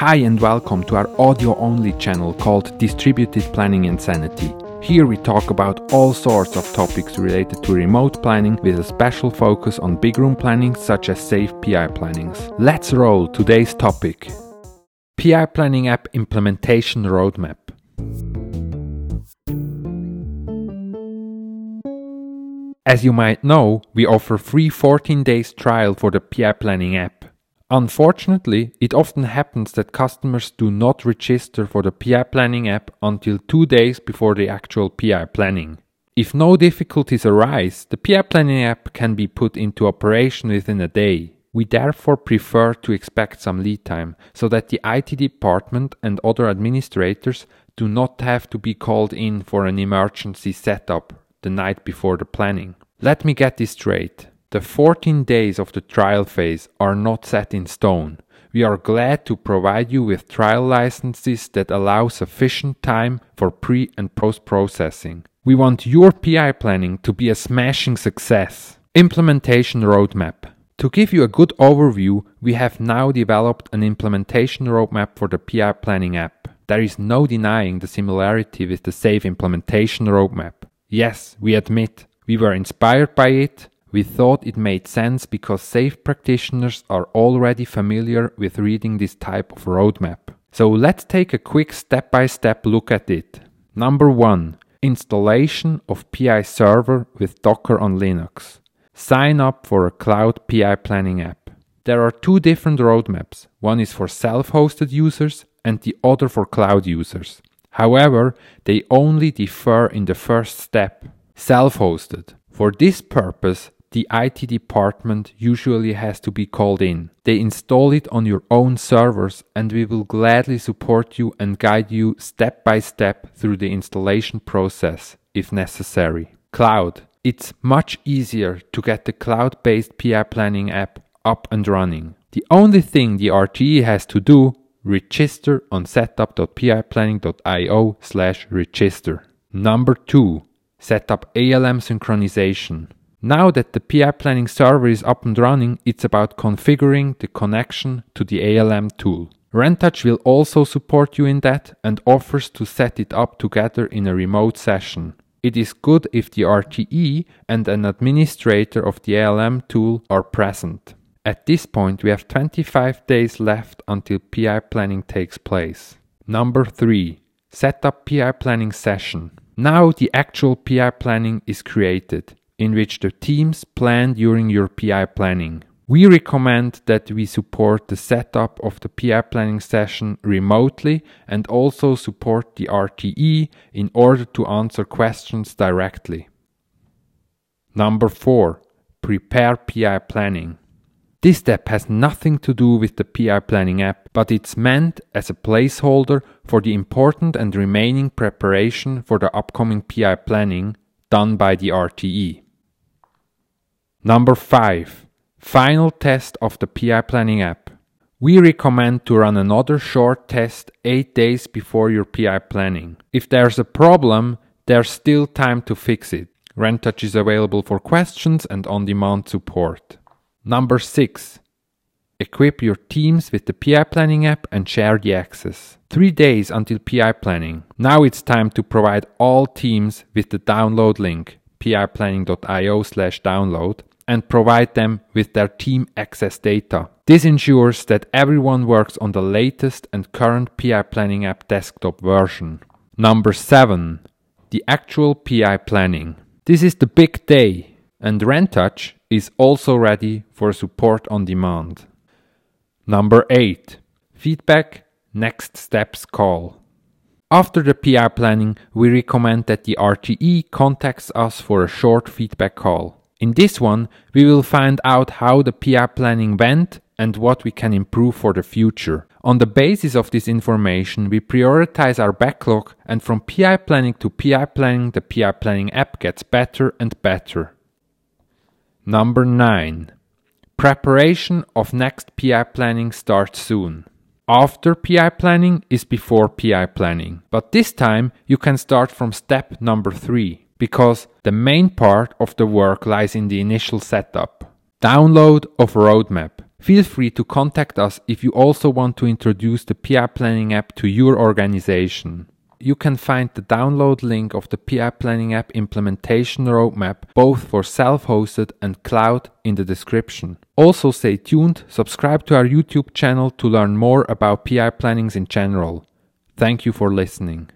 Hi and welcome to our audio only channel called Distributed Planning Insanity. Here we talk about all sorts of topics related to remote planning with a special focus on big room planning such as SAFe PI plannings. Let's roll today's topic. PI Planning App Implementation Roadmap. As you might know, we offer free 14 days trial for the PI Planning app. Unfortunately, it often happens that customers do not register for the PI Planning app until two days before the actual PI planning. If no difficulties arise, the PI Planning app can be put into operation within a day. We therefore prefer to expect some lead time so that the IT department and other administrators do not have to be called in for an emergency setup the night before the planning. Let me get this straight. The 14 days of the trial phase are not set in stone. We are glad to provide you with trial licenses that allow sufficient time for pre and post processing. We want your PI planning to be a smashing success. Implementation Roadmap. To give you a good overview, we have now developed an implementation roadmap for the PI planning app. There is no denying the similarity with the SAFe implementation roadmap. Yes, we admit, we were inspired by it, we thought it made sense because SAFe practitioners are already familiar with reading this type of roadmap. So let's take a quick step by step look at it. Number 1 Installation of PI Server with Docker on Linux. Sign up for a cloud PI planning app. There are two different roadmaps. One is for self hosted users and the other for cloud users. However, they only differ in the first step self hosted. For this purpose, the IT department usually has to be called in. They install it on your own servers and we will gladly support you and guide you step by step through the installation process if necessary. Cloud. It's much easier to get the cloud based PI planning app up and running. The only thing the RTE has to do register on setup.piplanning.io slash register. Number two, set up ALM synchronization. Now that the PI planning server is up and running, it's about configuring the connection to the ALM tool. Rentouch will also support you in that and offers to set it up together in a remote session. It is good if the RTE and an administrator of the ALM tool are present. At this point, we have 25 days left until PI planning takes place. Number 3. Set up PI planning session. Now the actual PI planning is created in which the teams plan during your PI planning. We recommend that we support the setup of the PI planning session remotely and also support the RTE in order to answer questions directly. Number 4. Prepare PI planning. This step has nothing to do with the PI planning app, but it's meant as a placeholder for the important and remaining preparation for the upcoming PI planning done by the RTE. Number 5. Final test of the PI Planning app. We recommend to run another short test 8 days before your PI planning. If there's a problem, there's still time to fix it. Rentouch is available for questions and on demand support. Number 6. Equip your teams with the PI Planning app and share the access. Three days until PI planning. Now it's time to provide all teams with the download link piplanning.io slash download and provide them with their team access data. This ensures that everyone works on the latest and current PI Planning app desktop version. Number 7. The actual PI planning. This is the big day, and Rentouch is also ready for support on demand. Number 8. Feedback Next Steps Call. After the PI planning, we recommend that the RTE contacts us for a short feedback call. In this one, we will find out how the PI planning went and what we can improve for the future. On the basis of this information, we prioritize our backlog, and from PI planning to PI planning, the PI planning app gets better and better. Number 9. Preparation of next PI planning starts soon. After PI planning is before PI planning, but this time you can start from step number 3 because the main part of the work lies in the initial setup. Download of roadmap. Feel free to contact us if you also want to introduce the PI Planning app to your organization. You can find the download link of the PI Planning app implementation roadmap both for self hosted and cloud in the description. Also, stay tuned, subscribe to our YouTube channel to learn more about PI plannings in general. Thank you for listening.